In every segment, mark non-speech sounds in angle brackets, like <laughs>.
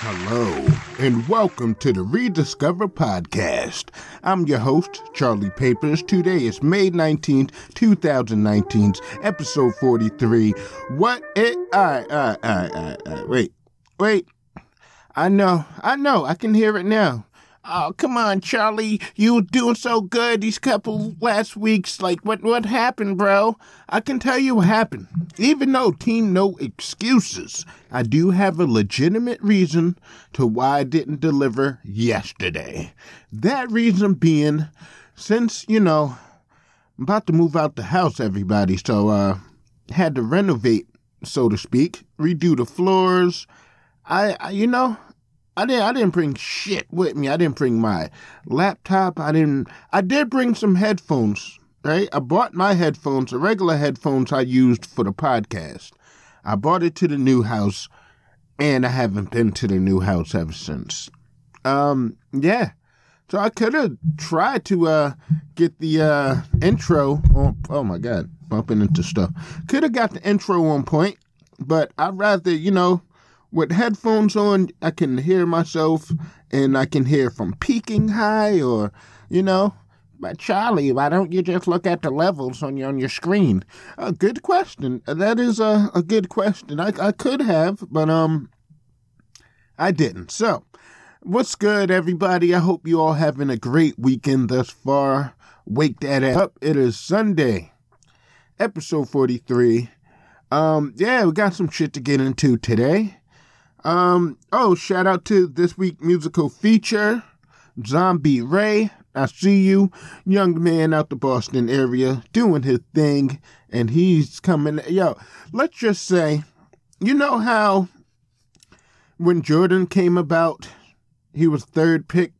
Hello, and welcome to the Rediscover Podcast. I'm your host, Charlie Papers. Today is May 19th, 2019's episode 43. What it. Alright, alright, alright, alright, alright. Wait, wait. I know, I know, I can hear it now. Oh, come on, Charlie. You were doing so good these couple last weeks. Like, what what happened, bro? I can tell you what happened. Even though team no excuses, I do have a legitimate reason to why I didn't deliver yesterday. That reason being, since, you know, I'm about to move out the house, everybody, so uh had to renovate, so to speak, redo the floors. I, I you know, I didn't I didn't bring shit with me. I didn't bring my laptop. I didn't I did bring some headphones, right? I bought my headphones, the regular headphones I used for the podcast. I bought it to the new house and I haven't been to the new house ever since. Um yeah. So I could have tried to uh get the uh intro on oh my god, bumping into stuff. Could have got the intro on point, but I'd rather, you know, with headphones on, I can hear myself and I can hear from peaking high or, you know, but Charlie, why don't you just look at the levels on your on your screen? A good question. That is a, a good question. I I could have, but um I didn't. So what's good everybody? I hope you all having a great weekend thus far. Wake that up. It is Sunday, episode 43. Um, yeah, we got some shit to get into today. Um, oh, shout out to this week musical feature, Zombie Rae. I see you, young man out the Boston area, doing his thing, and he's coming. Yo, let's just say, you know how when Jordan came about, he was third pick.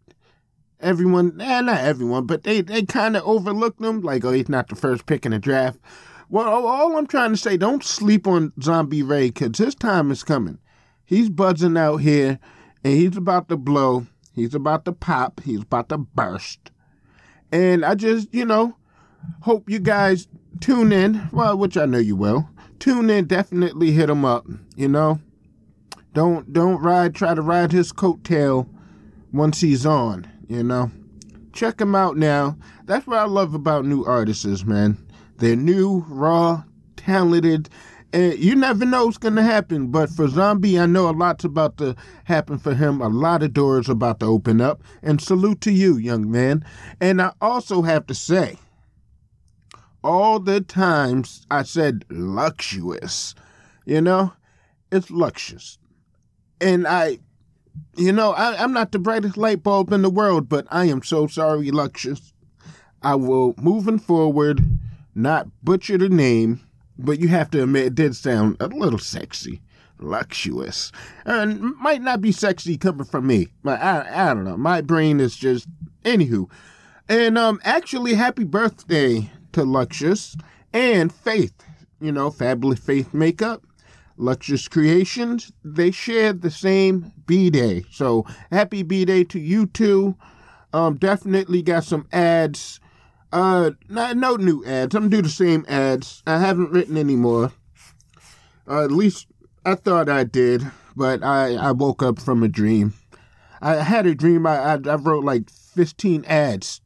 Everyone, eh, not everyone, but they, they kind of overlooked him, like, oh, he's not the first pick in the draft. Well, all I'm trying to say, don't sleep on Zombie Rae, because his time is coming. He's buzzing out here, and he's about to blow. He's about to pop. He's about to burst. And I just, you know, hope you guys tune in. Well, which I know you will. Tune in. Definitely hit him up. You know, don't don't ride. Try to ride his coattail once he's on. You know, check him out now. That's what I love about new artists, man. They're new, raw, talented, and you never know what's to happen. But for Zombie, I know a lot's about to happen for him. A lot of doors about to open up. And salute to you, young man. And I also have to say, all the times I said luxurious, you know, it's luxurious. And I, you know, I, am not the brightest light bulb in the world, but I am so sorry, luxurious. I will, moving forward, not butcher the name but you have to admit it did sound a little sexy, luxurious, and might not be sexy coming from me. But I, I don't know. My brain is just anywho. And um, actually, happy birthday to Luxurious and Faith. You know, fabulous Faith makeup. Luxurious Creations, they shared the same B Day. So happy B Day to you two. Um, definitely got some ads uh, not, no new ads. I'm do the same ads. I haven't written any more. Uh, at least I thought I did, but I, I woke up from a dream. I had a dream. I, I, I wrote like 15 ads.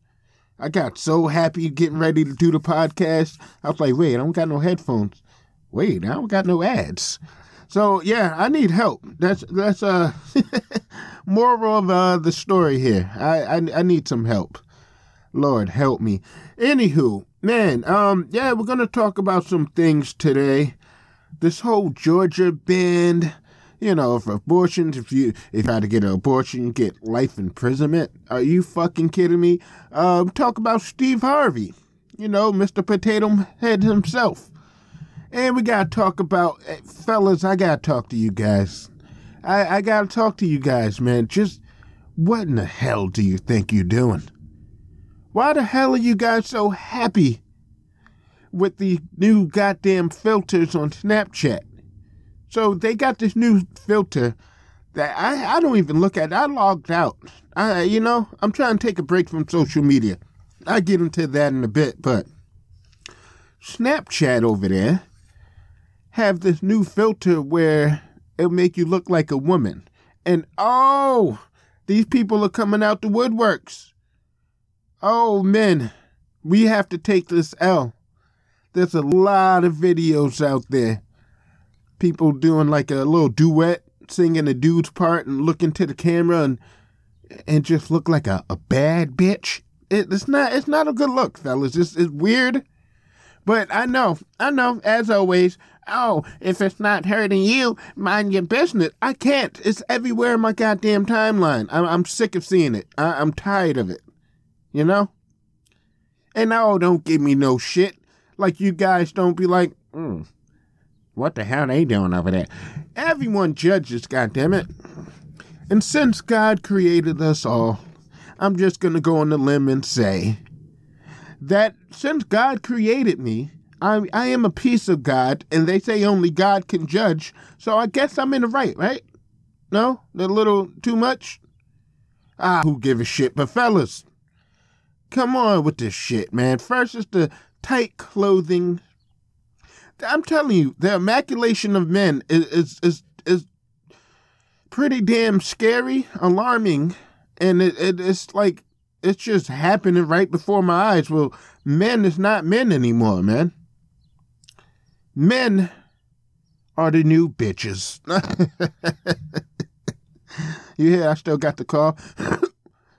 I got so happy getting ready to do the podcast. I was like, wait, I don't got no headphones. Wait, I don't got no ads. So yeah, I need help. That's that's uh <laughs> moral of uh, the story here. I, I I need some help. Lord help me. Anywho, man, um, yeah, we're gonna talk about some things today. This whole Georgia band, you know, for abortions, if you if you had to get an abortion, you get life imprisonment. Are you fucking kidding me? Um, talk about Steve Harvey, you know, Mr. Potato Head himself. And we gotta talk about eh, fellas, I gotta talk to you guys. I, I gotta talk to you guys, man. Just what in the hell do you think you're doing? Why the hell are you guys so happy with the new goddamn filters on Snapchat? So they got this new filter that I, I don't even look at. I logged out. I you know, I'm trying to take a break from social media. I get into that in a bit, but Snapchat over there have this new filter where it'll make you look like a woman. And oh, these people are coming out the woodworks. Oh, men, we have to take this L. There's a lot of videos out there. People doing like a little duet, singing a dude's part and looking to the camera and and just look like a, a bad bitch. It, it's not it's not a good look, fellas. It's, it's weird. But I know, I know, as always, oh, if it's not hurting you, mind your business. I can't. It's everywhere in my goddamn timeline. I'm, I'm sick of seeing it. I, I'm tired of it. You know? And now don't give me no shit. Like you guys don't be like, mm, what the hell they doing over there? Everyone judges, goddammit. And since God created us all, I'm just gonna go on the limb and say that since God created me, I, I am a piece of God, and they say only God can judge, so I guess I'm in the right, right? No? A little too much? Ah, who give a shit? But fellas, come on with this shit, man. First is the tight clothing. I'm telling you, the immaculation of men is is is, is pretty damn scary, alarming, and it, it it's like it's just happening right before my eyes. Well, men is not men anymore, man. Men are the new bitches. <laughs> you hear? I still got the call. <laughs>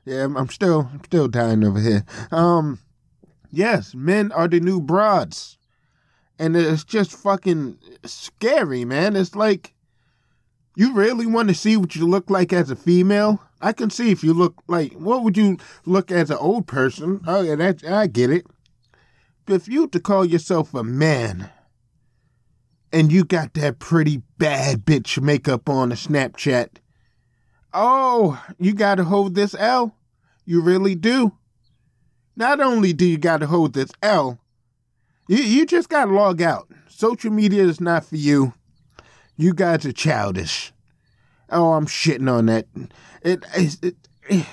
yeah, I'm, still, I'm still dying over here. Um, yes, men are the new broads, and it's just fucking scary, man. It's like you really want to see what you look like as a female. I can see if you look like what would you look as an old person? Oh yeah, that I get it. But if you to call yourself a man and you got that pretty bad bitch makeup on a Snapchat, oh, you gotta hold this L. You really do. Not only do you gotta hold this L, you, you just gotta log out. Social media is not for you. You guys are childish. Oh, I'm shitting on that. It, it, it, it,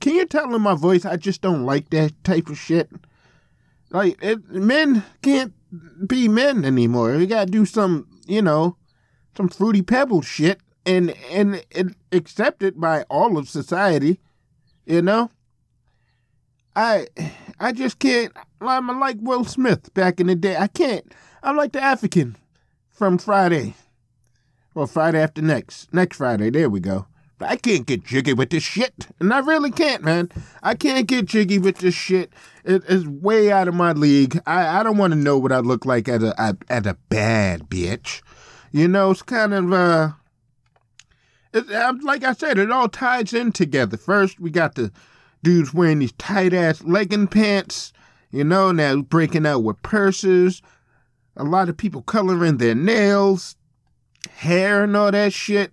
Can you tell in my voice I just don't like that type of shit? Like, it, men can't be men anymore. We gotta do some, you know, some fruity pebble shit and and it, accepted by all of society. You know. I I just can't. I'm like Will Smith back in the day. I can't. I'm like the African from Friday. Well, Friday after next. Next Friday. There we go. But I can't get jiggy with this shit. And I really can't, man. I can't get jiggy with this shit. It is way out of my league. I, I don't want to know what I look like as a as a bad bitch. You know, it's kind of uh it, like I said, it all ties in together. First, we got the dudes wearing these tight ass legging pants, you know, now breaking out with purses. A lot of people coloring their nails, hair and all that shit.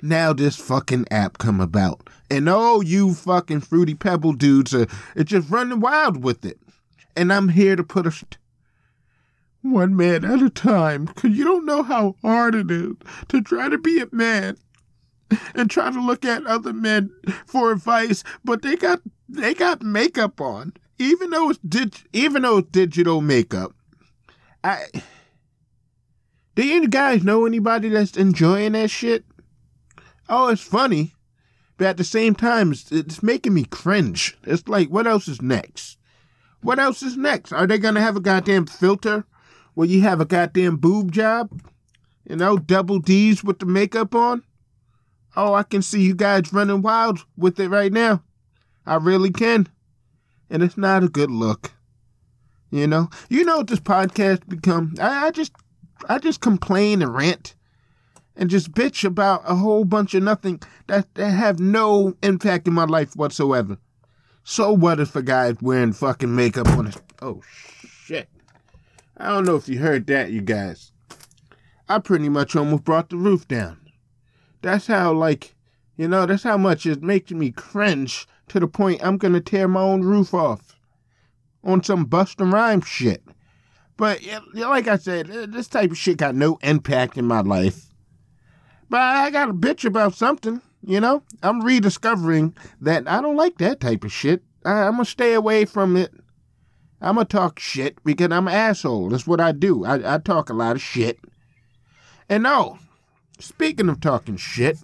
Now this fucking app come about. And oh, you fucking fruity pebble dudes are, are just running wild with it. And I'm here to put a one man at a time, cause you don't know how hard it is to try to be a man and try to look at other men for advice, but they got they got makeup on. Even though it's dig- even though it's digital makeup. I do you guys know anybody that's enjoying that shit? Oh, it's funny, but at the same time, it's, it's making me cringe. It's like, what else is next? What else is next? Are they gonna have a goddamn filter where you have a goddamn boob job? You know, double D's with the makeup on? Oh, I can see you guys running wild with it right now. I really can. And it's not a good look. You know? You know what this podcast become? I, I just I just complain and rant and just bitch about a whole bunch of nothing that, that have no impact in my life whatsoever. So what if a guy's wearing fucking makeup on his oh shit. I don't know if you heard that, you guys. I pretty much almost brought the roof down. That's how like you know, that's how much it makes me cringe to the point I'm gonna tear my own roof off on some Busta Rhymes shit. But like I said, this type of shit got no impact in my life. But I got a bitch about something, you know? I'm rediscovering that I don't like that type of shit. I, am going to stay away from it. I'm to talk shit because I'm an asshole. That's what I do. I, I talk a lot of shit. And no, speaking of talking shit,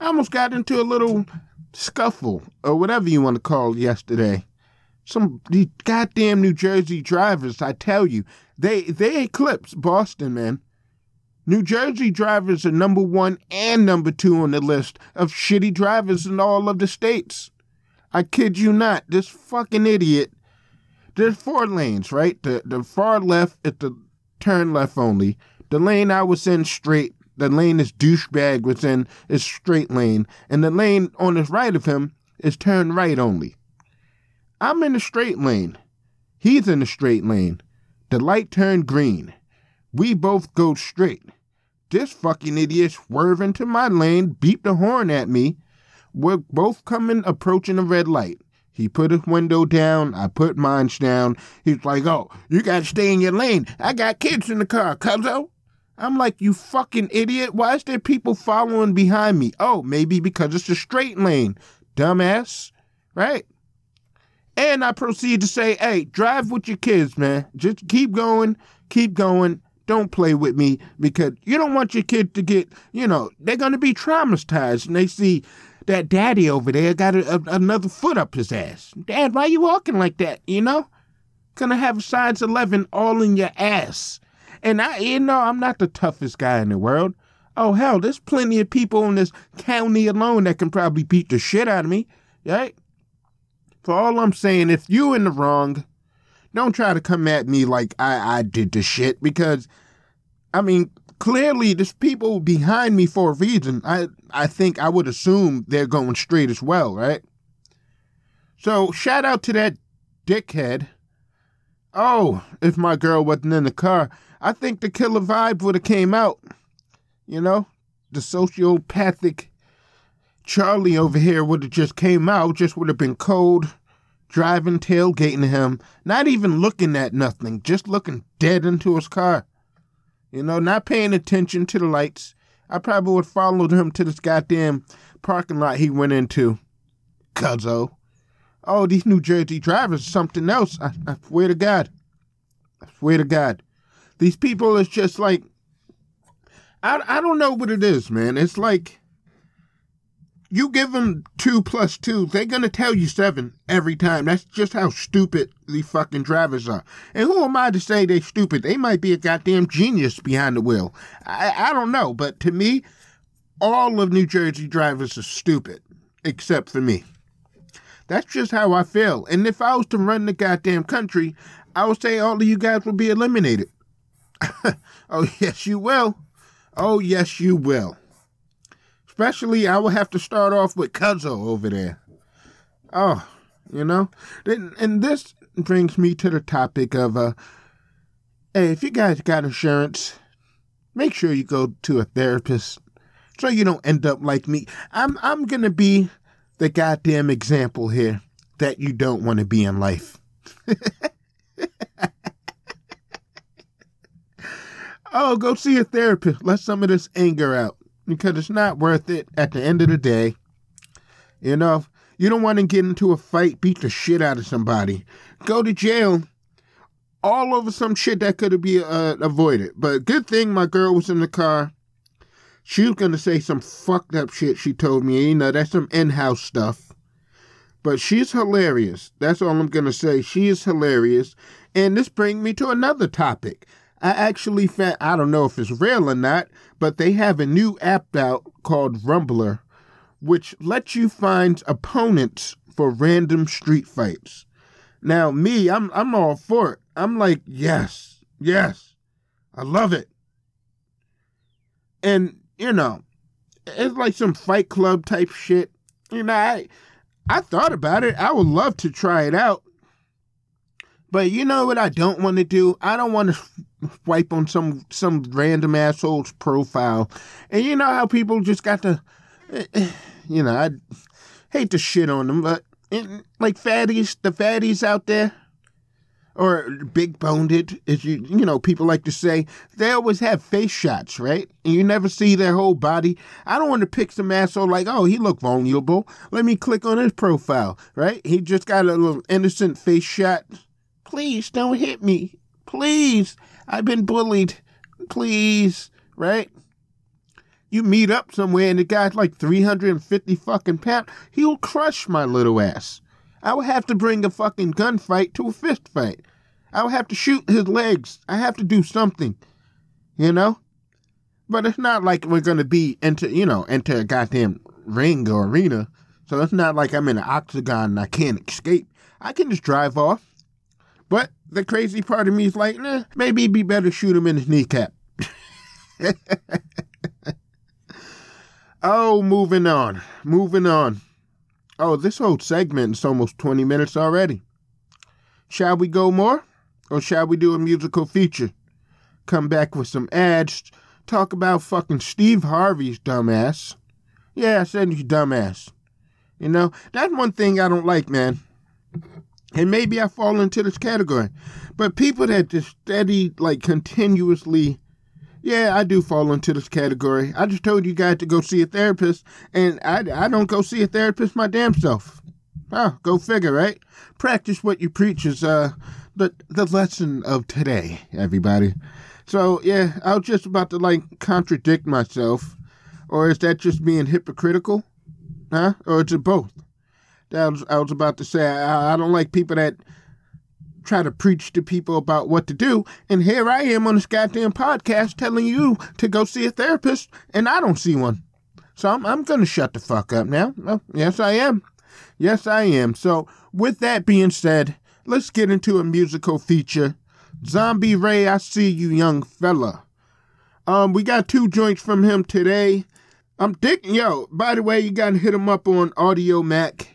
I almost got into a little scuffle or whatever you want to call it yesterday. Some goddamn New Jersey drivers, I tell you, they they eclipse Boston, man. New Jersey drivers are number one and number two on the list of shitty drivers in all of the states. I kid you not. This fucking idiot. There's four lanes, right? The the far left is the turn left only. The lane I was in straight. The lane this douchebag was in is straight lane, and the lane on the right of him is turn right only. I'm in the straight lane. He's in the straight lane. The light turned green. We both go straight. This fucking idiot swerved into my lane, beeped the horn at me. We're both coming, approaching a red light. He put his window down. I put mine down. He's like, "Oh, you gotta stay in your lane. I got kids in the car, cuzzo." I'm like, "You fucking idiot! Why is there people following behind me?" Oh, maybe because it's a straight lane, dumbass. Right? And I proceed to say, "Hey, drive with your kids, man. Just keep going, keep going. Don't play with me because you don't want your kid to get, you know, they're gonna be traumatized and they see." That daddy over there got a, a, another foot up his ass. Dad, why you walking like that? You know, gonna have size eleven all in your ass. And I, you know, I'm not the toughest guy in the world. Oh hell, there's plenty of people in this county alone that can probably beat the shit out of me, right? For all I'm saying, if you in the wrong, don't try to come at me like I I did the shit because, I mean, clearly there's people behind me for a reason. I I think I would assume they're going straight as well, right? So shout out to that dickhead. Oh, if my girl wasn't in the car, I think the killer vibe would have came out. You know, the sociopathic Charlie over here would have just came out, just would have been cold, driving, tailgating him, not even looking at nothing, just looking dead into his car. You know, not paying attention to the lights. I probably would follow him to this goddamn parking lot he went into. Cuzzo. Oh, these New Jersey drivers are something else. I, I swear to God. I swear to God. These people is just like I I don't know what it is, man. It's like you give them two plus two, they're gonna tell you seven every time. That's just how stupid these fucking drivers are. And who am I to say they're stupid? They might be a goddamn genius behind the wheel. I, I don't know, but to me, all of New Jersey drivers are stupid, except for me. That's just how I feel. And if I was to run the goddamn country, I would say all of you guys would be eliminated. <laughs> oh, yes, you will. Oh, yes, you will. Especially, I will have to start off with Cuzzo over there. Oh, you know? And this brings me to the topic of, uh, hey, if you guys got insurance, make sure you go to a therapist so you don't end up like me. I'm, I'm going to be the goddamn example here that you don't want to be in life. <laughs> oh, go see a therapist. Let some of this anger out because it's not worth it at the end of the day. You know, you don't want to get into a fight, beat the shit out of somebody, go to jail, all over some shit that could have been uh, avoided. But good thing my girl was in the car. She was gonna say some fucked up shit. She told me, you know, that's some in-house stuff. But she's hilarious. That's all I'm gonna say. She is hilarious. And this brings me to another topic. I actually found, I don't know if it's real or not, but they have a new app out called Rumblr, which lets you find opponents for random street fights. Now, me, I'm I'm all for it. I'm like, yes, yes, I love it. And you know, it's like some Fight Club type shit. You know, I I thought about it. I would love to try it out. But you know what I don't want to do? I don't want to swipe on some some random asshole's profile. And you know how people just got to, eh, eh, you know, I hate to shit on them, but eh, like fatties, the fatties out there, or big boned, as you you know people like to say, they always have face shots, right? And you never see their whole body. I don't want to pick some asshole like, oh, he looked vulnerable. Let me click on his profile, right? He just got a little innocent face shot Please don't hit me. Please. I've been bullied. Please. Right? you meet up somewhere and the guy's like 350 fucking pounds, he'll crush my little ass. I would have to bring a fucking gunfight to a fist fight. I would have to shoot his legs. I have to do something, you know? But it's not like we're gonna be into, you know, into a goddamn ring or arena. So it's not like I'm in an octagon and I can't escape. I can just drive off. But the crazy part of me is like, nah, maybe it'd be better shoot him in his kneecap. <laughs> oh, moving on. Moving on. Oh, this whole segment is almost 20 minutes already. Shall we go more? Or shall we do a musical feature? Come back with some ads, talk about fucking Steve Harvey's dumbass. Yeah, I said he's dumbass. You know, that's one thing I don't like, man. And maybe I fall into this category. But people that just study like continuously, yeah, I do fall into this category. I just told you guys to go see a therapist, and I, I don't go see a therapist my damn self. Oh, go figure, right? Practice what you preach is uh the the lesson of today, everybody. So yeah, I was just about to like contradict myself, or is that just being hypocritical? Huh? Or is it both? That was, I was about to say I, I don't like people that try to preach to people about what to do, and here I am on this goddamn podcast telling you to go see a therapist, and I don't see one. So I'm I'm gonna shut the fuck up now. Yes, I am. Yes, I am. So with that being said, let's get into a musical feature. Zombie Rae, I see you, young fella. Um, we got two joints from him today. I'm dick yo, by the way, you gotta hit him up on Audiomack.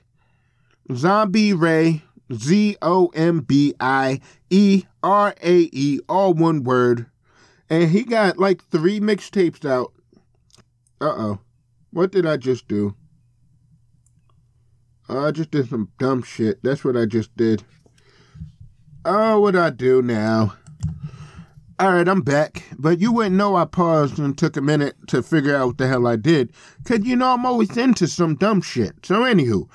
Zombie Rae, Z O M B I E R A E, all one word. And he got like three mixtapes out. Uh oh. What did I just do? Oh, I just did some dumb shit. That's what I just did. Oh, what I do now? All right, I'm back. But you wouldn't know I paused and took a minute to figure out what the hell I did. Cause you know I'm always into some dumb shit. So anywho,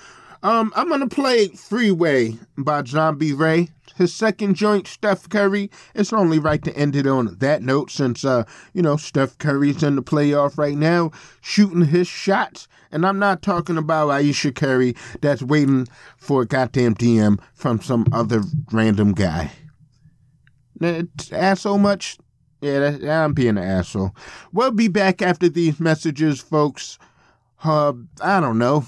um, I'm gonna play Freeway by Zombie Rae. His second joint, Steph Curry. It's only right to end it on that note since uh, you know, Steph Curry's in the playoff right now, shooting his shots. And I'm not talking about Ayesha Curry that's waiting for a goddamn DM from some other random guy. Asshole much? Yeah, that, I'm being an asshole. We'll be back after these messages, folks. Uh, I don't know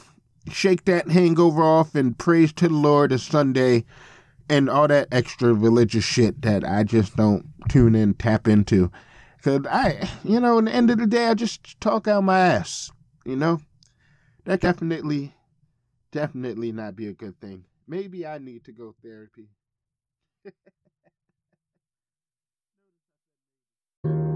shake that hangover off and praise to the Lord a Sunday and all that extra religious shit that I just don't tune in, tap into. Cause I, you know, in the end of the day, I just talk out my ass. You know, that definitely, definitely not be a good thing. Maybe I need to go therapy. <laughs>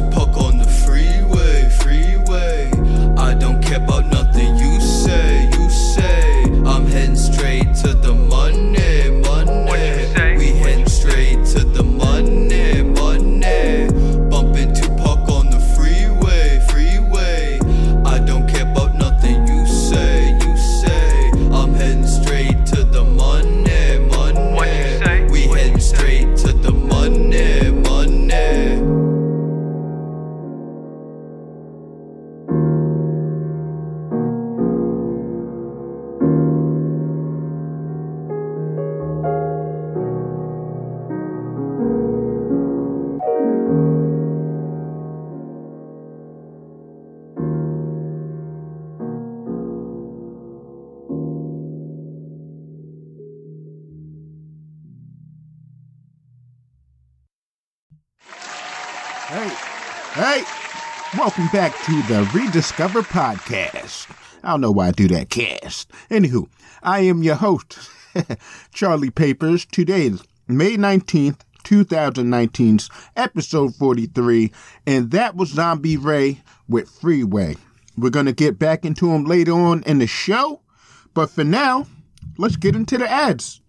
back to the Rediscover Podcast. I don't know why I do that cast. Anywho, I am your host, <laughs> Charlie Papers. Today is May 19th, 2019's episode 43, and that was Zombie Rae with Freeway. We're going to get back into him later on in the show, but for now, let's get into the ads.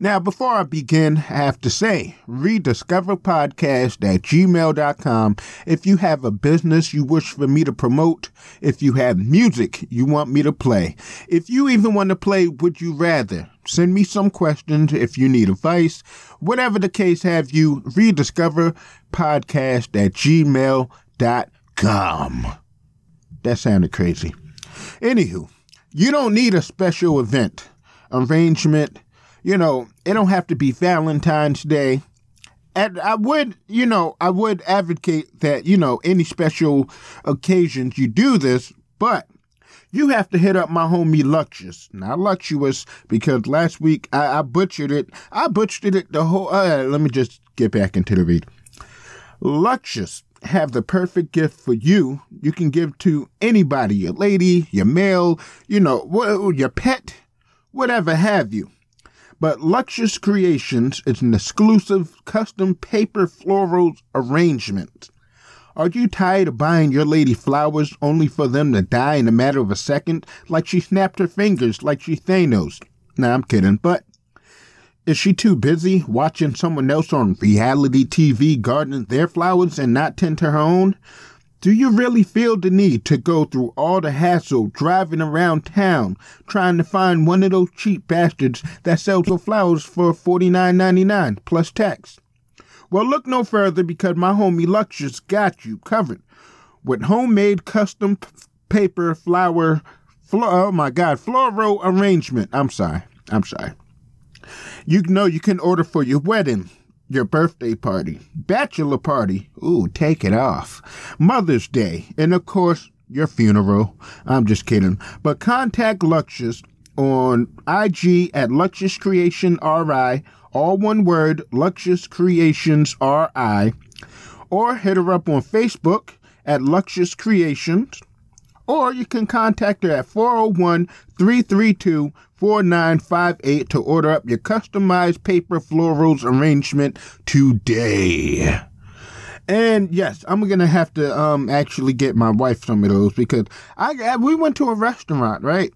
Now, before I begin, I have to say, rediscoverpodcast at gmail.com. If you have a business you wish for me to promote, if you have music you want me to play, if you even want to play Would You Rather, send me some questions if you need advice. Whatever the case have you, rediscoverpodcast at gmail.com. That sounded crazy. Anywho, you don't need a special event, arrangement, you know, it don't have to be Valentine's Day. And I would, you know, I would advocate that, you know, any special occasions you do this, but you have to hit up my homie Luxus. Not Luxuous, because last week I, I butchered it. I butchered it the whole. Uh, let me just get back into the read. Luxus have the perfect gift for you. You can give to anybody, your lady, your male, you know, your pet, whatever have you. But Luxus Creations is an exclusive custom paper florals arrangement. Are you tired of buying your lady flowers only for them to die in a matter of a second, like she snapped her fingers like she Thanos? Nah, I'm kidding, but is she too busy watching someone else on reality TV garden their flowers and not tend to her own? Do you really feel the need to go through all the hassle driving around town trying to find one of those cheap bastards that sells your flowers for $49.99 plus tax? Well, look no further because my homie Luxus got you covered with homemade custom p- paper flower. Flo- oh my God, floral arrangement. I'm sorry. I'm sorry. You know you can order for your wedding your birthday party, bachelor party, ooh, take it off, Mother's Day, and of course, your funeral. I'm just kidding. But contact Luxus on IG at Luxus Creation RI, all one word, Luxus Creations RI, or hit her up on Facebook at Luxus Creations, or you can contact her at 401 332 4958 to order up your customized paper florals arrangement today. And yes, I'm gonna have to um actually get my wife some of those because I we went to a restaurant, right?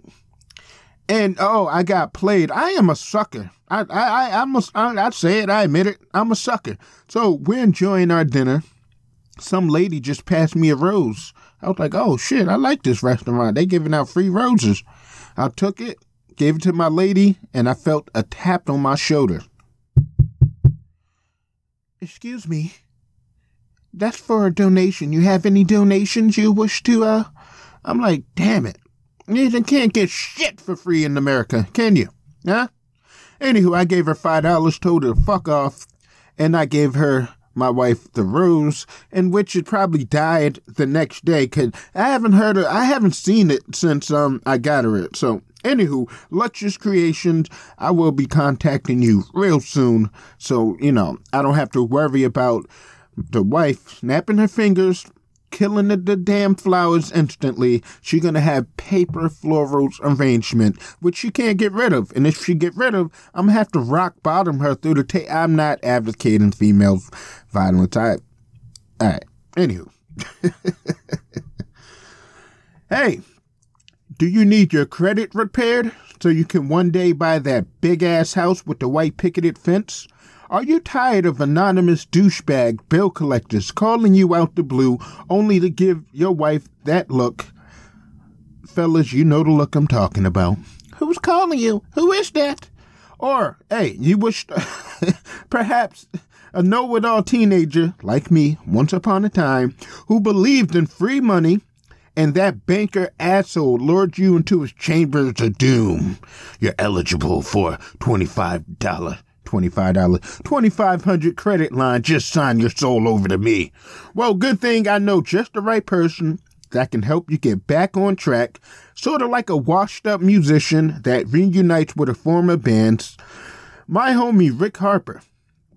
And oh, I got played. I am a sucker. I I I must I'm say it. I admit it. I'm a sucker. So we're enjoying our dinner. Some lady just passed me a rose. I was like, oh shit, I like this restaurant. They giving out free roses. I took it, gave it to my lady, and I felt a tap on my shoulder. Excuse me. That's for a donation. You have any donations you wish to, uh? I'm like, damn it. You can't get shit for free in America, can you? Huh? Anywho, I gave her five dollars, told her to fuck off, and I gave her my wife the rose, in which it probably died the next day. Cause I haven't heard it, I haven't seen it since um I got her it. So anywho, Luxus Creations, I will be contacting you real soon. So you know I don't have to worry about the wife snapping her fingers killing the, the damn flowers instantly. She's gonna have paper florals arrangement, which she can't get rid of. And if she get rid of, I'm gonna have to rock bottom her through the tape. I'm not advocating female violence. I, all right. Anywho, <laughs> hey, do you need your credit repaired so you can one day buy that big ass house with the white picketed fence? Are you tired of anonymous douchebag bill collectors calling you out the blue only to give your wife that look? Fellas, you know the look I'm talking about. Who's calling you? Who is that? Or, hey, you wish <laughs> perhaps a know it all teenager like me once upon a time who believed in free money and that banker asshole lured you into his chambers of doom. You're eligible for $25 $25, 2500 credit line. Just sign your soul over to me. Well, good thing I know just the right person that can help you get back on track, sort of like a washed up musician that reunites with a former band. My homie Rick Harper.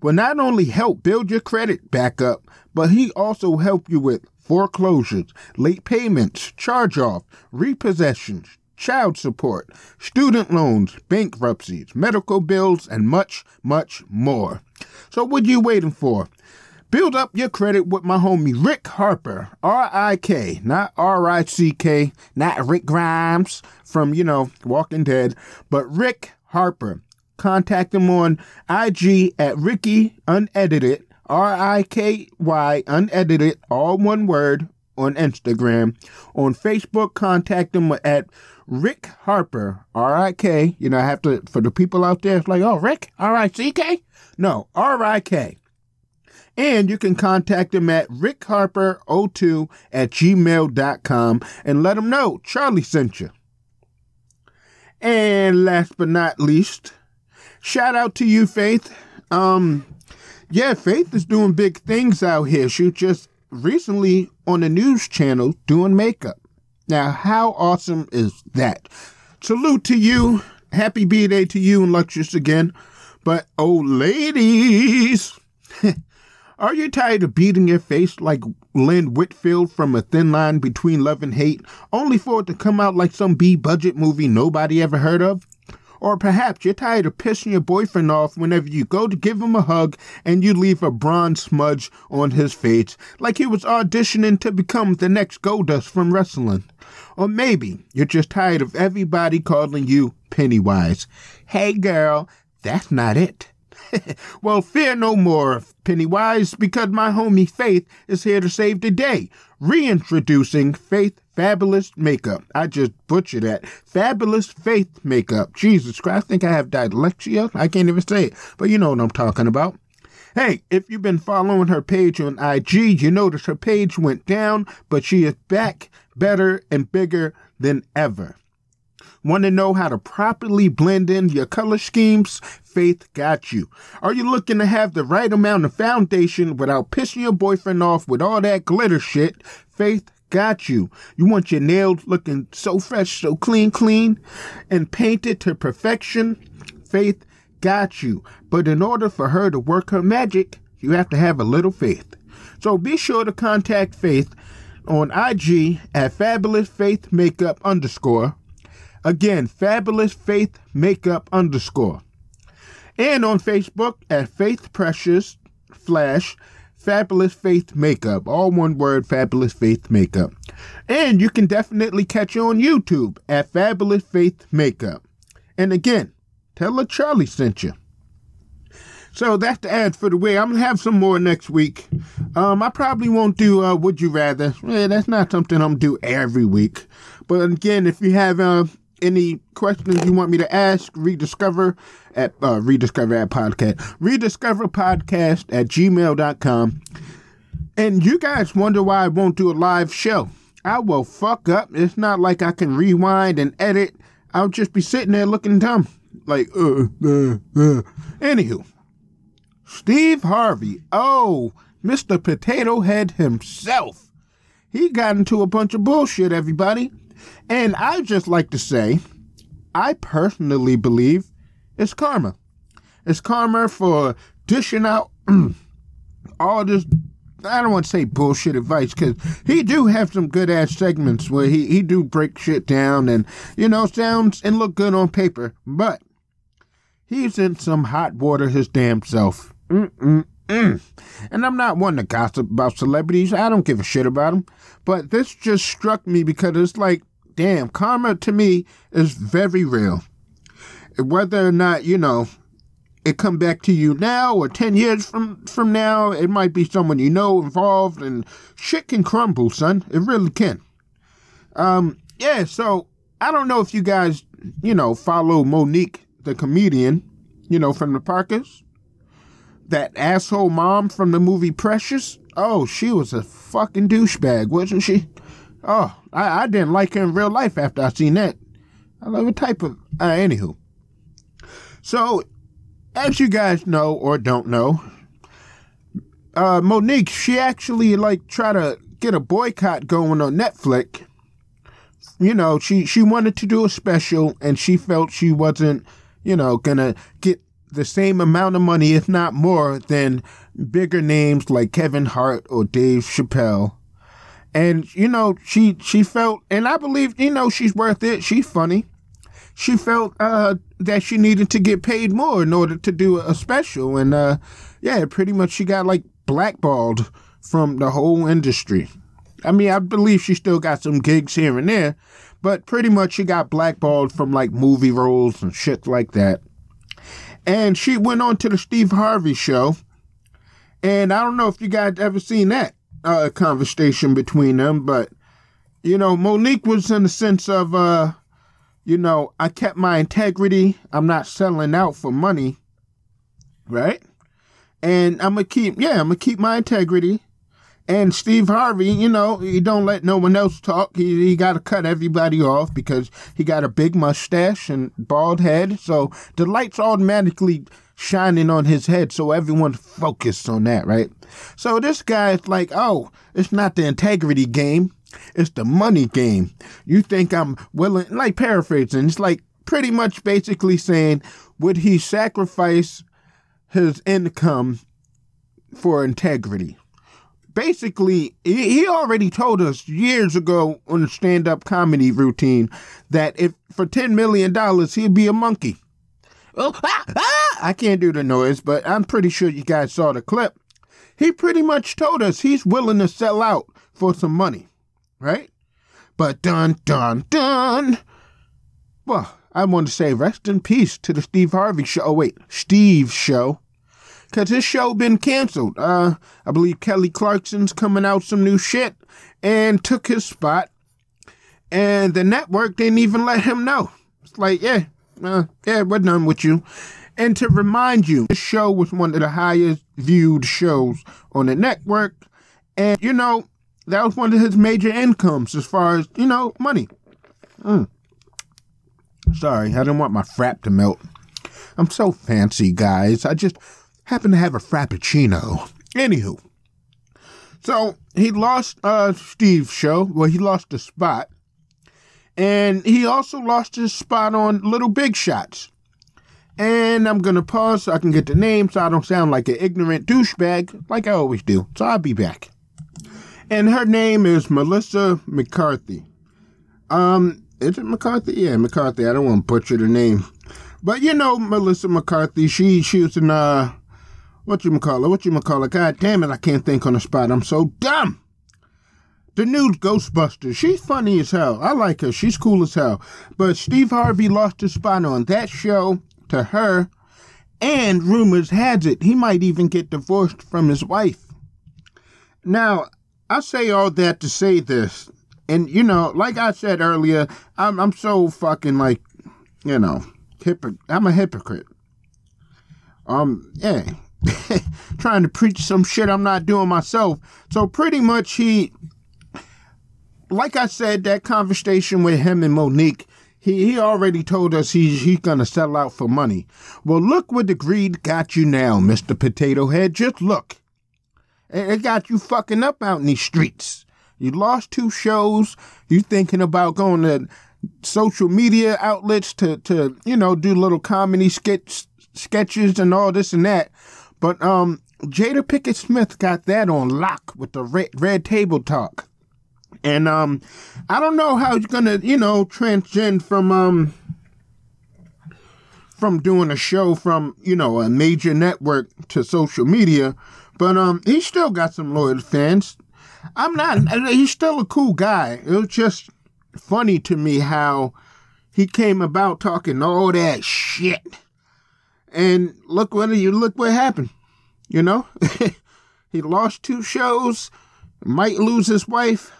will not only help build your credit back up, but he also help you with foreclosures, late payments, charge off, repossessions, child support, student loans, bankruptcies, medical bills, and much, much more. So what you waiting for? Build up your credit with my homie Rick Harper, R I K, not R I C K, not Rick Grimes from, you know, Walking Dead, but Rick Harper. Contact him on IG at Ricky Unedited, R I K Y Unedited, all one word, on Instagram. On Facebook, contact him at Rick Harper, R I K. You know, I have to, for the people out there, it's like, oh, Rick, R I C K? No, R I K. And you can contact him at rickharper02 at gmail.com and let him know Charlie sent you. And last but not least, shout out to you, Faith. Um, yeah, Faith is doing big things out here. She just recently on the news channel doing makeup. Now, how awesome is that? Salute to you. Happy B Day to you and Luxus again. But, oh, ladies. <laughs> Are you tired of beating your face like Lynn Whitfield from A Thin Line Between Love and Hate, only for it to come out like some B budget movie nobody ever heard of? Or perhaps you're tired of pissing your boyfriend off whenever you go to give him a hug and you leave a bronze smudge on his face, like he was auditioning to become the next Goldust from wrestling. Or maybe you're just tired of everybody calling you Pennywise. Hey girl, that's not it. <laughs> well, fear no more, Pennywise, because my homie Faith is here to save the day. Reintroducing Faith Fabulous Makeup. I just butchered that. Fabulous Faith Makeup. Jesus Christ, I think I have dyslexia. I can't even say it, but you know what I'm talking about. Hey, if you've been following her page on IG, you notice her page went down, but she is back better and bigger than ever. Want to know how to properly blend in your color schemes? Faith got you. Are you looking to have the right amount of foundation without pissing your boyfriend off with all that glitter shit? Faith got you. You want your nails looking so fresh, so clean, clean, and painted to perfection? Faith got you. But in order for her to work her magic, you have to have a little faith. So be sure to contact Faith on IG at Fabulous Faith Makeup underscore. Again, Fabulous Faith Makeup underscore and on Facebook at Faith Precious Flash Fabulous Faith Makeup. All one word, Fabulous Faith Makeup. And you can definitely catch on YouTube at Fabulous Faith Makeup. And again, tell her Charlie sent you. So that's the ad for the week. I'm gonna have some more next week. Um, I probably won't do uh, Would You Rather. That's not something I'm gonna do every week. But again, if you have uh, any questions you want me to ask, rediscover at uh, rediscover at podcast, rediscover podcast at gmail.com. And you guys wonder why I won't do a live show. I will fuck up. It's not like I can rewind and edit. I'll just be sitting there looking dumb. Like, uh, uh, uh. Anywho, Steve Harvey. Oh, Mr. Potato Head himself. He got into a bunch of bullshit, everybody. And I just like to say, I personally believe it's karma. It's karma for dishing out <clears throat> all this. I don't want to say bullshit advice because he do have some good ass segments where he, he do break shit down and you know sounds and look good on paper, but he's in some hot water his damn self. Mm-mm-mm. And I'm not one to gossip about celebrities. I don't give a shit about them. But this just struck me because it's like damn, karma to me is very real. Whether or not, you know, it come back to you now or 10 years from from now, it might be someone you know involved and shit can crumble, son. It really can. Um, yeah, so I don't know if you guys, you know, follow Mo'Nique, the comedian, you know, from the Parkers. That asshole mom from the movie Precious. Oh, she was a fucking douchebag, wasn't she? Oh, I, I didn't like her in real life after I seen that. I love a type of uh, anywho. So, as you guys know or don't know, uh, Mo'Nique, she actually like try to get a boycott going on Netflix. You know, she she wanted to do a special and she felt she wasn't, you know, gonna get the same amount of money, if not more, than bigger names like Kevin Hart or Dave Chappelle. And you know, she she felt, and I believe you know she's worth it. She's funny. She felt uh, that she needed to get paid more in order to do a special, and uh, yeah, pretty much she got like blackballed from the whole industry. I mean, I believe she still got some gigs here and there, but pretty much she got blackballed from like movie roles and shit like that. And she went on to the Steve Harvey show. And I don't know if you guys ever seen that uh, conversation between them, but you know, Mo'Nique was in the sense of, uh, you know, I kept my integrity. I'm not selling out for money, right? And I'm gonna keep, yeah, I'm gonna keep my integrity. And Steve Harvey, you know, he don't let no one else talk. He, he got to cut everybody off because he got a big mustache and bald head. So the lights automatically shining on his head. So everyone's focused on that, right? So this guy's like, oh, it's not the integrity game. It's the money game. You think I'm willing, like paraphrasing, it's like pretty much basically saying, would he sacrifice his income for integrity? basically he already told us years ago on a stand-up comedy routine that if for 10 million dollars he'd be a monkey oh ah, ah! i can't do the noise but i'm pretty sure you guys saw the clip he pretty much told us he's willing to sell out for some money right but dun dun dun well i want to say rest in peace to the steve harvey show oh wait steve show because his show been canceled. Uh, I believe Kelly Clarkson's coming out some new shit and took his spot. And the network didn't even let him know. It's like, yeah, uh, yeah, we're done with you. And to remind you, this show was one of the highest viewed shows on the network. And, you know, that was one of his major incomes as far as, you know, money. Mm. Sorry, I didn't want my frap to melt. I'm so fancy, guys. I just happen to have a frappuccino. Anywho, so he lost uh, Steve's show. Well, he lost the spot, and he also lost his spot on Little Big Shots. And I'm gonna pause so I can get the name, so I don't sound like an ignorant douchebag, like I always do. So I'll be back. And her name is Melissa McCarthy. Um, is it McCarthy? Yeah, McCarthy. I don't want to butcher the name, but you know Melissa McCarthy. She she was in uh what you call it? What you call it? God damn it, I can't think on the spot. I'm so dumb. The new Ghostbusters. She's funny as hell. I like her. She's cool as hell. But Steve Harvey lost his spot on that show to her. And rumors has it he might even get divorced from his wife. Now, I say all that to say this. And, you know, like I said earlier, I'm, I'm so fucking like, you know, hypocrite. I'm a hypocrite. Um, yeah. <laughs> trying to preach some shit I'm not doing myself. So pretty much he, like I said, that conversation with him and Mo'Nique, he, he already told us he's, he's to sell out for money. Well, look what the greed got you now, Mr. Potato Head. Just look. It, got you fucking up out in these streets. You lost two shows. You thinking about going to social media outlets to, to you know, do little comedy skits, sketches and all this and that. But um, Jada Pinkett Smith got that on lock with the red, red table talk. And um, I don't know how he's gonna, you know, transcend from um from doing a show from, you know, a major network to social media, but um he still got some loyal fans. I'm not he's still a cool guy. It was just funny to me how he came about talking all that shit and look what you look what happened. You know, <laughs> he lost two shows, might lose his wife,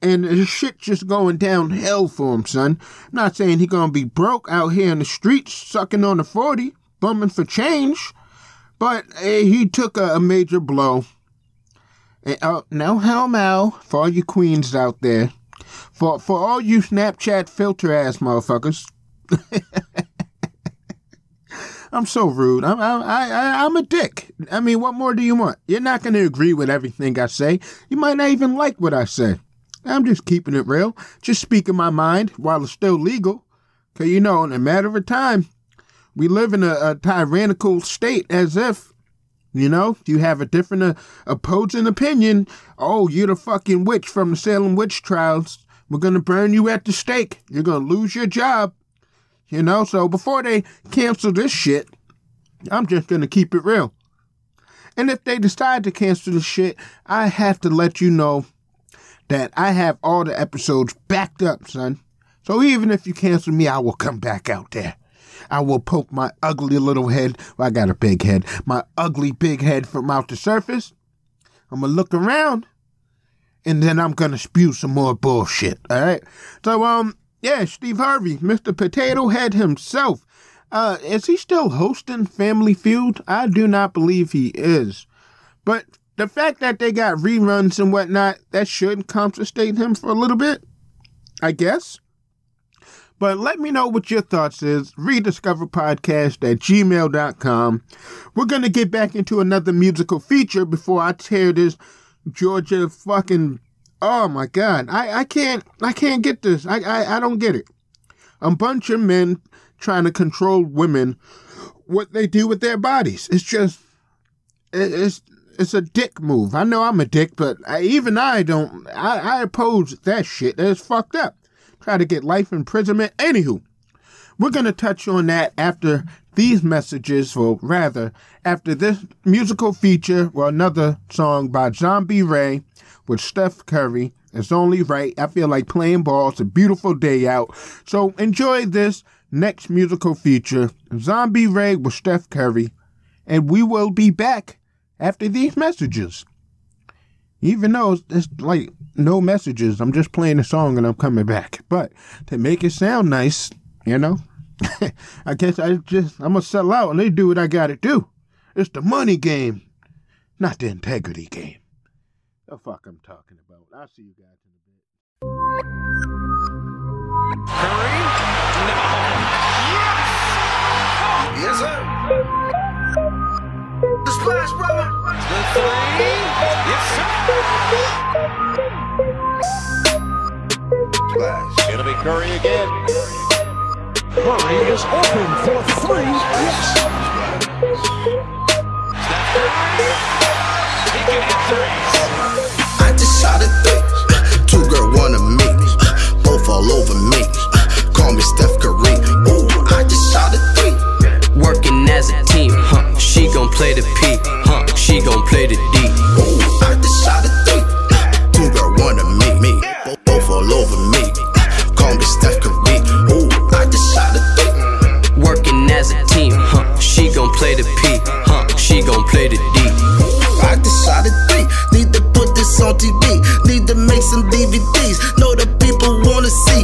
and his shit just going downhill for him, son. I'm not saying he gonna be broke out here in the streets, sucking on the forty, bumming for change, but uh, he took a, a major blow. And, uh, no hell no for all you queens out there. For for all you Snapchat filter ass motherfuckers. <laughs> I'm so rude. I'm I, I I'm a dick. I mean, what more do you want? You're not going to agree with everything I say. You might not even like what I say. I'm just keeping it real, just speaking my mind while it's still legal. Cause you know, in a matter of time, we live in a, a tyrannical state as if you know, you have a different uh, opposing opinion. Oh, you're the fucking witch from the Salem witch trials. We're gonna burn you at the stake. You're gonna lose your job. You know, so before they cancel this shit, I'm just gonna keep it real. And if they decide to cancel the shit, I have to let you know that I have all the episodes backed up, son. So even if you cancel me, I will come back out there. I will poke my ugly little head. Well, I got a big head. My ugly big head from out the surface. I'm gonna look around, and then I'm gonna spew some more bullshit. All right. So, um, yeah, Steve Harvey, Mr. Potato Head himself. Uh, is he still hosting Family Feud? I do not believe he is. But the fact that they got reruns and whatnot, that should compensate him for a little bit, I guess. But let me know what your thoughts is. Rediscoverpodcast at gmail.com. We're going to get back into another musical feature before I tear this Georgia fucking. Oh my God. I, I can't, I can't get this. I, I, I don't get it. A bunch of men trying to control women, what they do with their bodies. It's just, it's, it's a dick move. I know I'm a dick, but I, even I don't, I, I oppose that shit. That's fucked up try to get life imprisonment. Anywho, we're going to touch on that after these messages, or rather, after this musical feature, or another song by Zombie Rae with Steph Curry. It's only right. I feel like playing ball. It's a beautiful day out. So enjoy this next musical feature, Zombie Rae with Steph Curry, and we will be back after these messages. Even though it's like no messages, I'm just playing a song and I'm coming back. But to make it sound nice, you know, <laughs> I guess I just I'm gonna sell out and they do what I gotta do. It's the money game, not the integrity game. The fuck I'm talking about. I'll see you guys in a bit. Curry? Yes! Yes, sir. The splash, brother. The three. Yes, sir. Splash. It'll be Curry again. Curry is open for three. Yes. Steph Curry. He can hit threes. I just shot a three. Two girl wanna me. Both all over me. Call me Steph Curry. Ooh, I just shot a three. Working as a team, huh? She gon' play the P, huh? She gon' play the D. Ooh, I just shot a three. Two girl wanna me. me. Both, all over me. Call me Steph Curry. Ooh, I just shot a three. Working as a team, huh? She gon' play the P, huh? She gon' play the D. I just shot a three. Need to put this on TV. Need to make some DVDs. Know the people wanna see.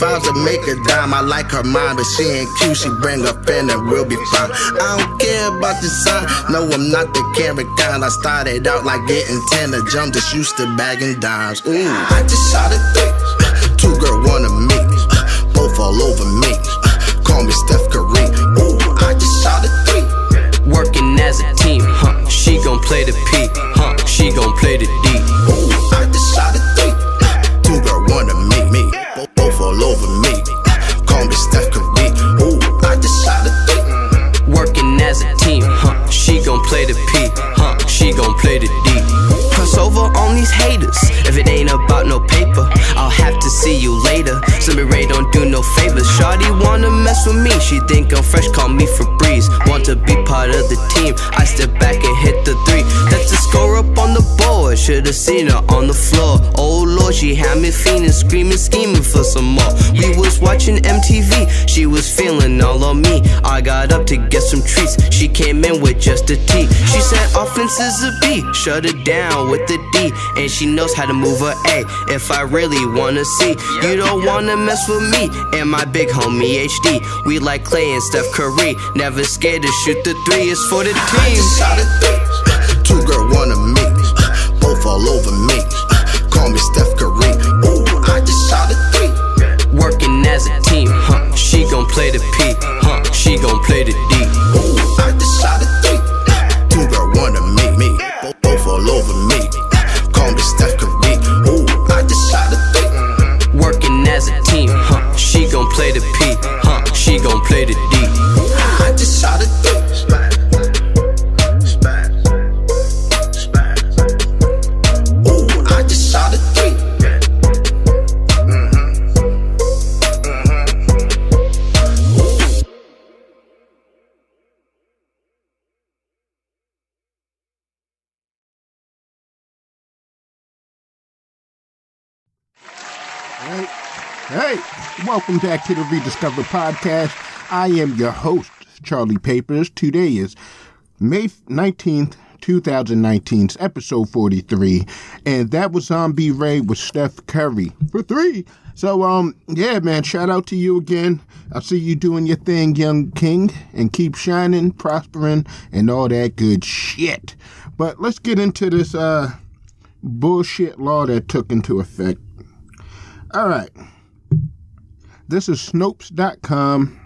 Fives to make a dime. I like her mind, but she ain't cute. She bring a friend and we'll be fine. I don't care about the sign. No, I'm not the carrot kind. I started out like getting 10 a jump, just used to bagging dimes. Ooh, I just shot a three. Two girl wanna me. Both all over me. Call me Steph Curry. Ooh, I just shot a three. Working as a team, huh? She gon' play the P, huh? She gon' play the D. mess with me. She think I'm fresh, call me Febreze. Want to be part of the team. I step back and hit the three. That's the score up on the board. Should've seen her on the floor. Oh lord, she had me fiending, screaming, scheming for some more. Watching MTV. She was feeling all on me. I got up to get some treats. She came in with just a T. She said offense is a B. Shut it down with the D. And she knows how to move her A. If I really wanna see, you don't wanna mess with me and my big homie HD. We like Clay and Steph Curry. Never scared to shoot the three. It's for the team. I team. just shot a working as a team. Huh? She gon' play the P, huh? She gon' play the D. Ooh, I decided three. Two girl, wanna meet me. Both all over me. Call me Steph Curry. Ooh, I decided three. Working as a team, huh? She gon' play the P, huh? She gon' play the D. I Ooh, I decided three. Welcome back to the Rediscover Podcast. I am your host, Charlie Papers. Today is May 19th, 2019's episode 43, and that was Zombie Rae with Steph Curry for three. So, um, yeah, man, shout out to you again. I see you doing your thing, young king, and keep shining, prospering, and all that good shit. But let's get into this, uh, bullshit law that took into effect. All right. This is Snopes.com.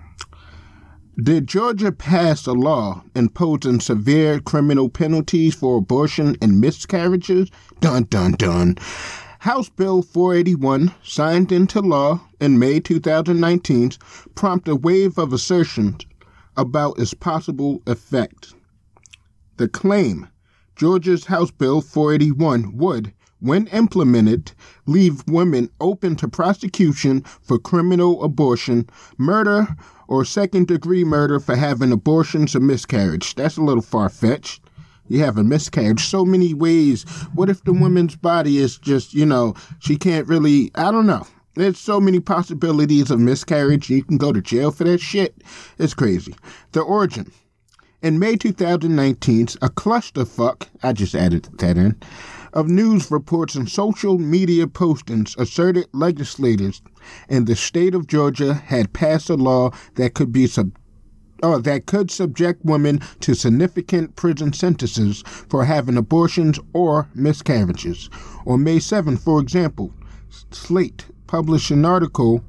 Did Georgia pass a law imposing severe criminal penalties for abortion and miscarriages? Dun dun dun. House Bill 481, signed into law in May 2019, prompted a wave of assertions about its possible effect. The claim Georgia's House Bill 481 would, when implemented, leave women open to prosecution for criminal abortion, murder, or second degree murder for having abortions or miscarriage. That's a little far fetched. You have a miscarriage so many ways. What if the woman's body is just, you know, she can't really, I don't know. There's so many possibilities of miscarriage. You can go to jail for that shit. It's crazy. The origin. In May 2019, a clusterfuck, I just added that in, of news reports and social media postings asserted legislators in the state of Georgia had passed a law that could be sub or that could subject women to significant prison sentences for having abortions or miscarriages. On May 7, for example, Slate published an article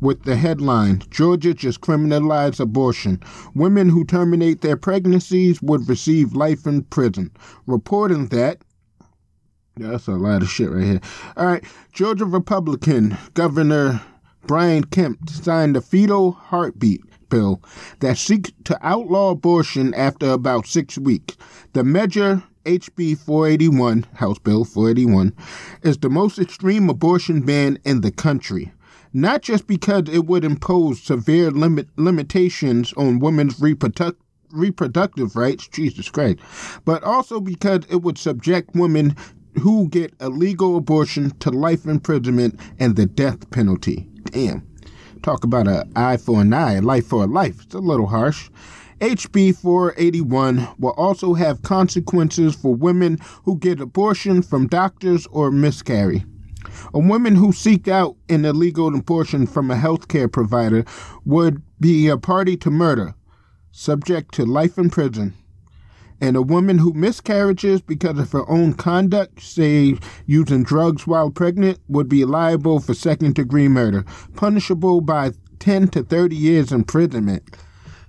with the headline Georgia just criminalized abortion. Women who terminate their pregnancies would receive life in prison, reporting that that's a lot of shit right here. All right. Georgia Republican Governor Brian Kemp signed a fetal heartbeat bill that seeks to outlaw abortion after about six weeks. The measure, HB 481, House Bill 481, is the most extreme abortion ban in the country. Not just because it would impose severe limit, limitations on women's reproductive reproductive rights, Jesus Christ, but also because it would subject women who get a legal abortion to life imprisonment and the death penalty. Damn. Talk about an eye for an eye, a life for a life. It's a little harsh. HB 481 will also have consequences for women who get abortion from doctors or miscarry. A woman who seek out an illegal abortion from a healthcare provider would be a party to murder, subject to life in prison and a woman who miscarriages because of her own conduct, say using drugs while pregnant, would be liable for second degree murder, punishable by 10 to 30 years imprisonment.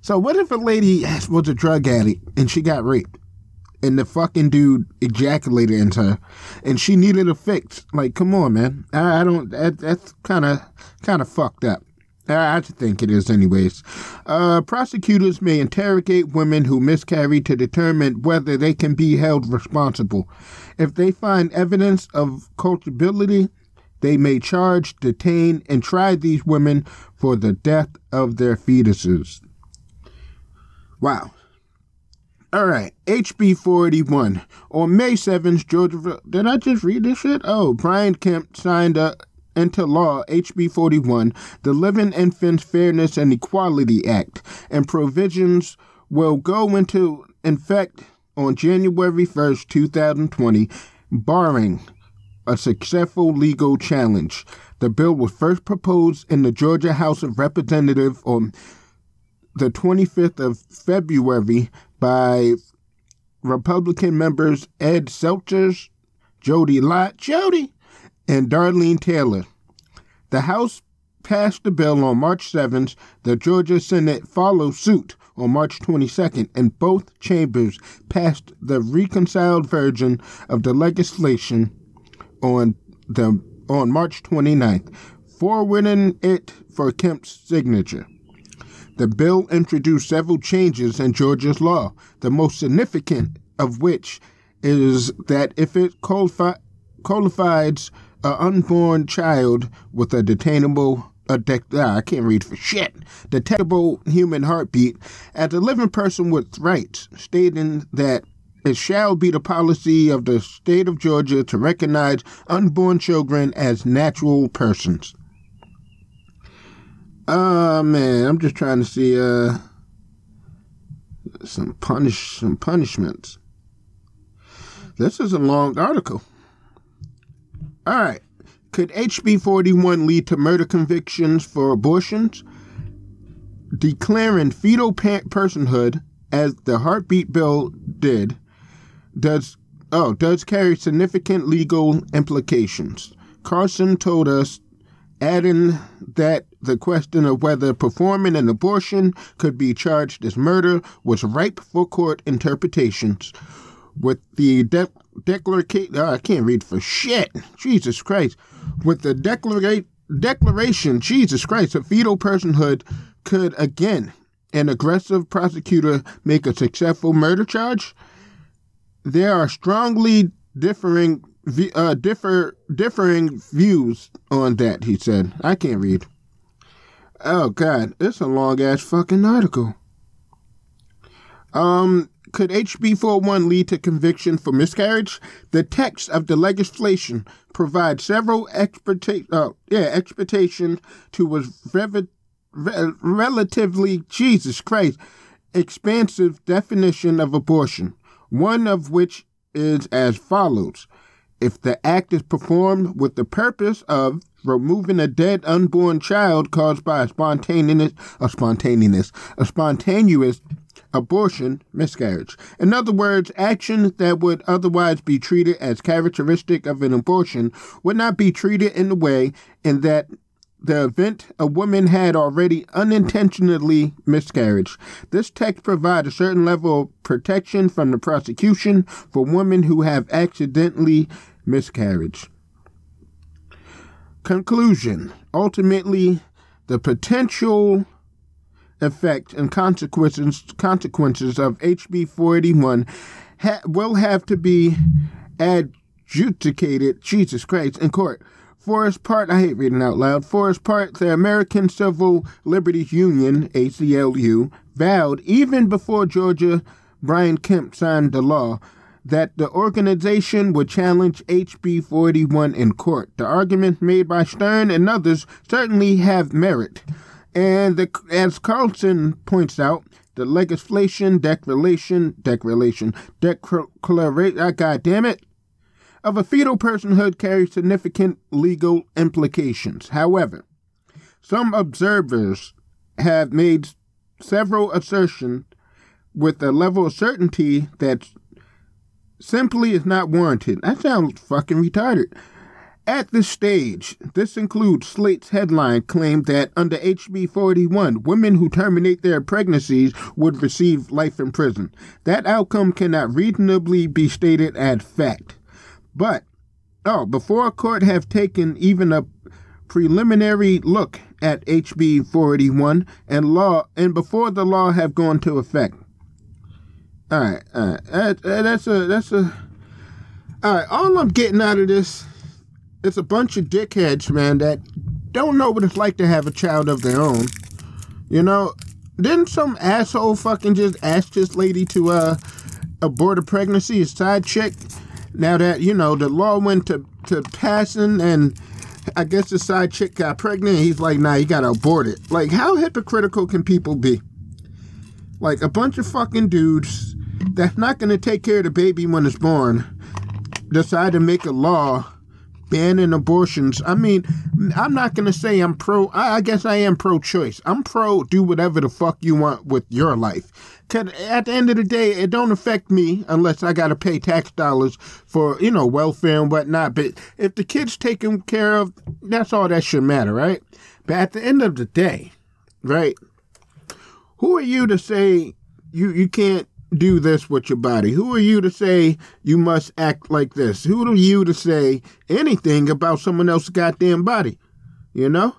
So, what if a lady was a drug addict and she got raped? And the fucking dude ejaculated into her, and she needed a fix. Like, come on, man. I, I don't. That, that's kind of, kind of fucked up. I think it is, anyways. Uh, prosecutors may interrogate women who miscarry to determine whether they can be held responsible. If they find evidence of culpability, they may charge, detain, and try these women for the death of their fetuses. Wow. All right, HB 41. On May 7th, Georgia. Did I just read this shit? Oh, Brian Kemp signed a into law HB 41, the Living Infants Fairness and Equality Act, and provisions will go into effect on January 1st, 2020, barring a successful legal challenge. The bill was first proposed in the Georgia House of Representatives on the 25th of February by Republican members Ed Setzler, Jodi Lott, Jody, and Darlene Taylor. The House passed the bill on March 7th. The Georgia Senate followed suit on March 22nd, and both chambers passed the reconciled version of the legislation on the on March 29th, forwarding it for Kemp's signature. The bill introduced several changes in Georgia's law, the most significant of which is that if it qualifi- qualifies an unborn child with a detainable a ah, I can't read for shit. Detectable human heartbeat as a living person with rights, stating that it shall be the policy of the state of Georgia to recognize unborn children as natural persons. Uh man, I'm just trying to see uh some punish some punishments. This is a long article. All right. Could HB 41 lead to murder convictions for abortions? Declaring fetal pa- personhood as the heartbeat bill did does oh does carry significant legal implications. Carson told us adding that the question of whether performing an abortion could be charged as murder was ripe for court interpretations. With the de- declaration, oh, I can't read for shit. Jesus Christ. With the declara- declaration, Jesus Christ, of fetal personhood could again an aggressive prosecutor make a successful murder charge? There are strongly differing uh, differ differing views on that. He said, "I can't read." Oh God, it's a long ass fucking article. Um, could HB 41 lead to conviction for miscarriage? The text of the legislation provides several expecta- uh, yeah, expectations to was rev- re- relatively Jesus Christ expansive definition of abortion. One of which is as follows: If the act is performed with the purpose of removing a dead unborn child caused by a spontaneous, a spontaneous, a spontaneous abortion, miscarriage. In other words, actions that would otherwise be treated as characteristic of an abortion would not be treated in the way in that the event a woman had already unintentionally miscarriage. This text provides a certain level of protection from the prosecution for women who have accidentally miscarriage. Conclusion. Ultimately, the potential effect and consequences consequences of HB 481 ha- will have to be adjudicated, Jesus Christ, in court. For its part, I hate reading out loud. For its part, the American Civil Liberties Union, ACLU, vowed even before Georgia Brian Kemp signed the law that the organization would challenge HB 41 in court. The arguments made by Stern and others certainly have merit. And the, as Carlson points out, the legislation, declaration, declaration, declaration, uh, God damn it, of a fetal personhood carries significant legal implications. However, some observers have made several assertions with a level of certainty that simply is not warranted. That sounds fucking retarded. At this stage, this includes Slate's headline claim that under HB 41, women who terminate their pregnancies would receive life in prison. That outcome cannot reasonably be stated as fact. But, oh, before a court have taken even a preliminary look at HB 41 and law, and before the law have gone to effect. All right, all right, that, uh, that's a that's a. All right, all I'm getting out of this, it's a bunch of dickheads, man, that don't know what it's like to have a child of their own. You know, didn't some asshole fucking just ask this lady to uh abort a pregnancy, a side chick? Now that you know the law went to to passing, and I guess the side chick got pregnant. he's like, "Nah, you gotta abort it." Like, how hypocritical can people be? Like a bunch of fucking dudes that's not gonna take care of the baby when it's born decide to make a law banning abortions. I mean, I'm not gonna say I'm pro. I, I guess I am pro-choice. I'm pro. Do whatever the fuck you want with your life. Cause at the end of the day, it don't affect me unless I gotta pay tax dollars for you know welfare and whatnot. But if the kid's taken care of, that's all that should matter, right? But at the end of the day, right? Who are you to say you you can't do this with your body? Who are you to say you must act like this? Who are you to say anything about someone else's goddamn body? You know?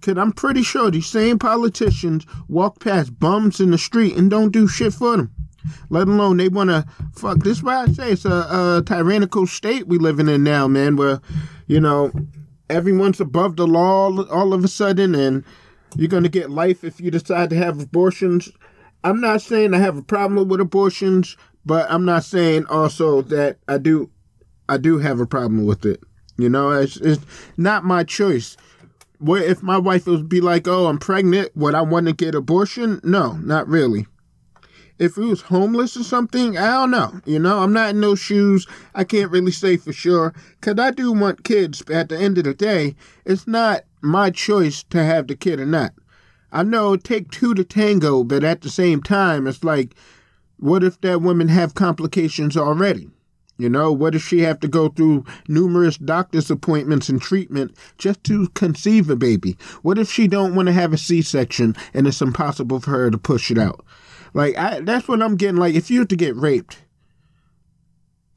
Cause I'm pretty sure these same politicians walk past bums in the street and don't do shit for them. Let alone they wanna fuck. This is why I say it's a, a tyrannical state we living in now, man. Where, you know, everyone's above the law all of a sudden, and you're gonna get life if you decide to have abortions. I'm not saying I have a problem with abortions, but I'm not saying also that I do I do have a problem with it. You know, it's, it's not my choice. What if my wife would be like, "Oh, I'm pregnant. Would I want to get abortion?" No, not really. If he was homeless or something, I don't know. You know, I'm not in those shoes. I can't really say for sure. Cause I do want kids. But at the end of the day, it's not my choice to have the kid or not. I know it take two to tango, but at the same time, it's like, what if that woman have complications already? You know, what if she have to go through numerous doctor's appointments and treatment just to conceive a baby? What if she don't want to have a C-section and it's impossible for her to push it out? Like, I, that's what I'm getting. Like, if you to get raped,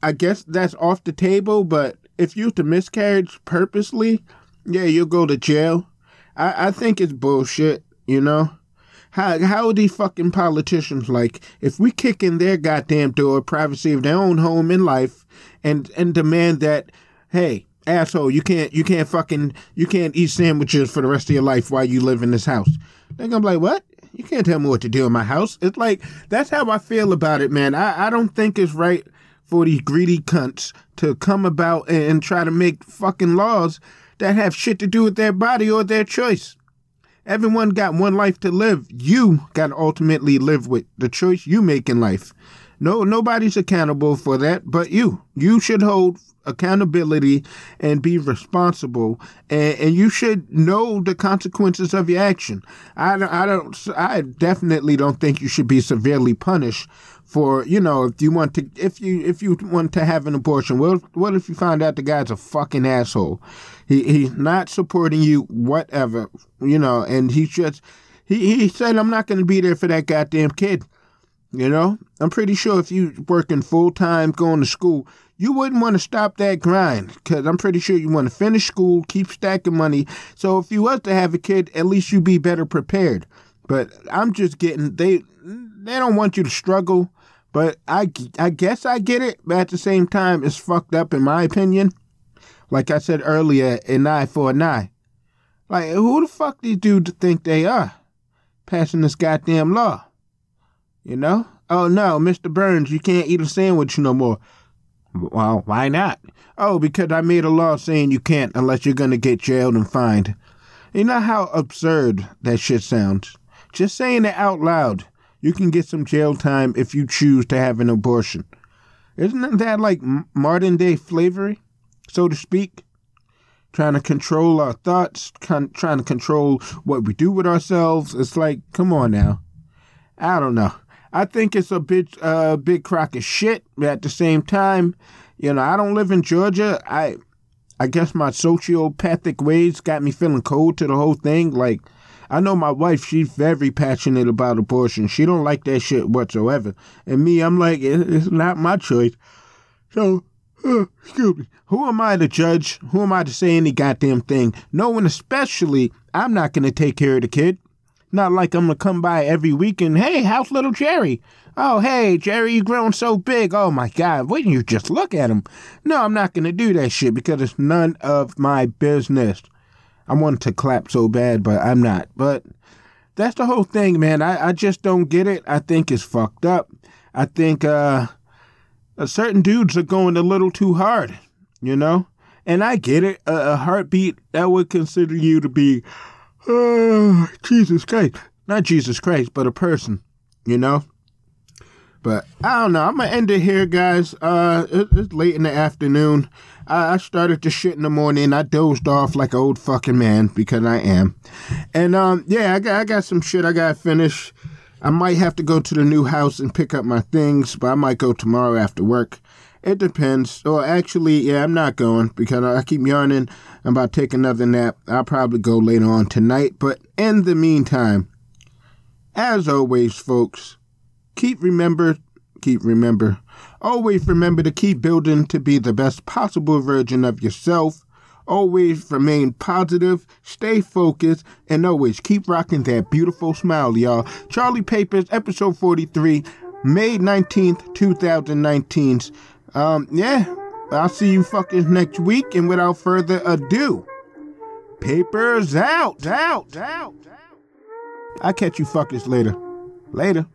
I guess that's off the table. But if you to miscarriage purposely, yeah, you'll go to jail. I, I think it's bullshit. You know. How how are these fucking politicians like if we kick in their goddamn door privacy of their own home in life and and demand that hey asshole you can't you can't fucking you can't eat sandwiches for the rest of your life while you live in this house they're gonna be like what you can't tell me what to do in my house it's like that's how I feel about it man I I don't think it's right for these greedy cunts to come about and, and try to make fucking laws that have shit to do with their body or their choice. Everyone got one life to live. You got to ultimately live with the choice you make in life. No, nobody's accountable for that but you. You should hold accountability and be responsible, and, and you should know the consequences of your action. I don't, I don't, I definitely don't think you should be severely punished for, you know, if you want to, if you, if you want to have an abortion. Well, what if you find out the guy's a fucking asshole? He, he's not supporting you, whatever, you know, and he just, he, he said, I'm not going to be there for that goddamn kid. You know, I'm pretty sure if you working full time, going to school, you wouldn't want to stop that grind because I'm pretty sure you want to finish school, keep stacking money. So if you was to have a kid, at least you'd be better prepared. But I'm just getting they they don't want you to struggle. But I I guess I get it. But at the same time, it's fucked up in my opinion. Like I said earlier, an eye for an eye. Like who the fuck these dudes think they are, passing this goddamn law? You know? Oh no, Mr. Burns, you can't eat a sandwich no more. Well, why not? Oh, because I made a law saying you can't unless you're gonna get jailed and fined. You know how absurd that shit sounds? Just saying it out loud. You can get some jail time if you choose to have an abortion. Isn't that like modern day slavery, so to speak? Trying to control our thoughts, con- trying to control what we do with ourselves. It's like, come on now. I don't know. I think it's a big, uh, big crock of shit. But at the same time, you know, I don't live in Georgia. I, I guess my sociopathic ways got me feeling cold to the whole thing. Like, I know my wife; she's very passionate about abortion. She don't like that shit whatsoever. And me, I'm like, it's not my choice. So, uh, excuse me. Who am I to judge? Who am I to say any goddamn thing? No one, especially, I'm not gonna take care of the kid. Not like I'm gonna come by every week and hey, how's little Jerry? Oh, hey, Jerry, you grown so big. Oh my God, wouldn't you just look at him? No, I'm not gonna do that shit because it's none of my business. I wanted to clap so bad, but I'm not. But that's the whole thing, man. I, I just don't get it. I think it's fucked up. I think uh, certain dudes are going a little too hard, you know? And I get it. A, a heartbeat, that would consider you to be oh, Jesus Christ. Not Jesus Christ, but a person, you know? But I don't know. I'm gonna end it here, guys. Uh, it, it's late in the afternoon. I, I started to shit in the morning. I dozed off like an old fucking man because I am. And um, yeah, I got I got some shit I gotta finish. I might have to go to the new house and pick up my things, but I might go tomorrow after work. It depends. Or actually, yeah, I'm not going because I keep yarning I'm about to take another nap. I'll probably go later on tonight. But in the meantime, as always, folks, keep remember keep remember. Always remember to keep building to be the best possible version of yourself. Always remain positive, stay focused, and always keep rocking that beautiful smile, y'all. Charlie Papers, episode 43, May 19th, 2019. Um, yeah, I'll see you fuckers next week, and without further ado, Papers out, out, out, out. I'll catch you fuckers later. Later.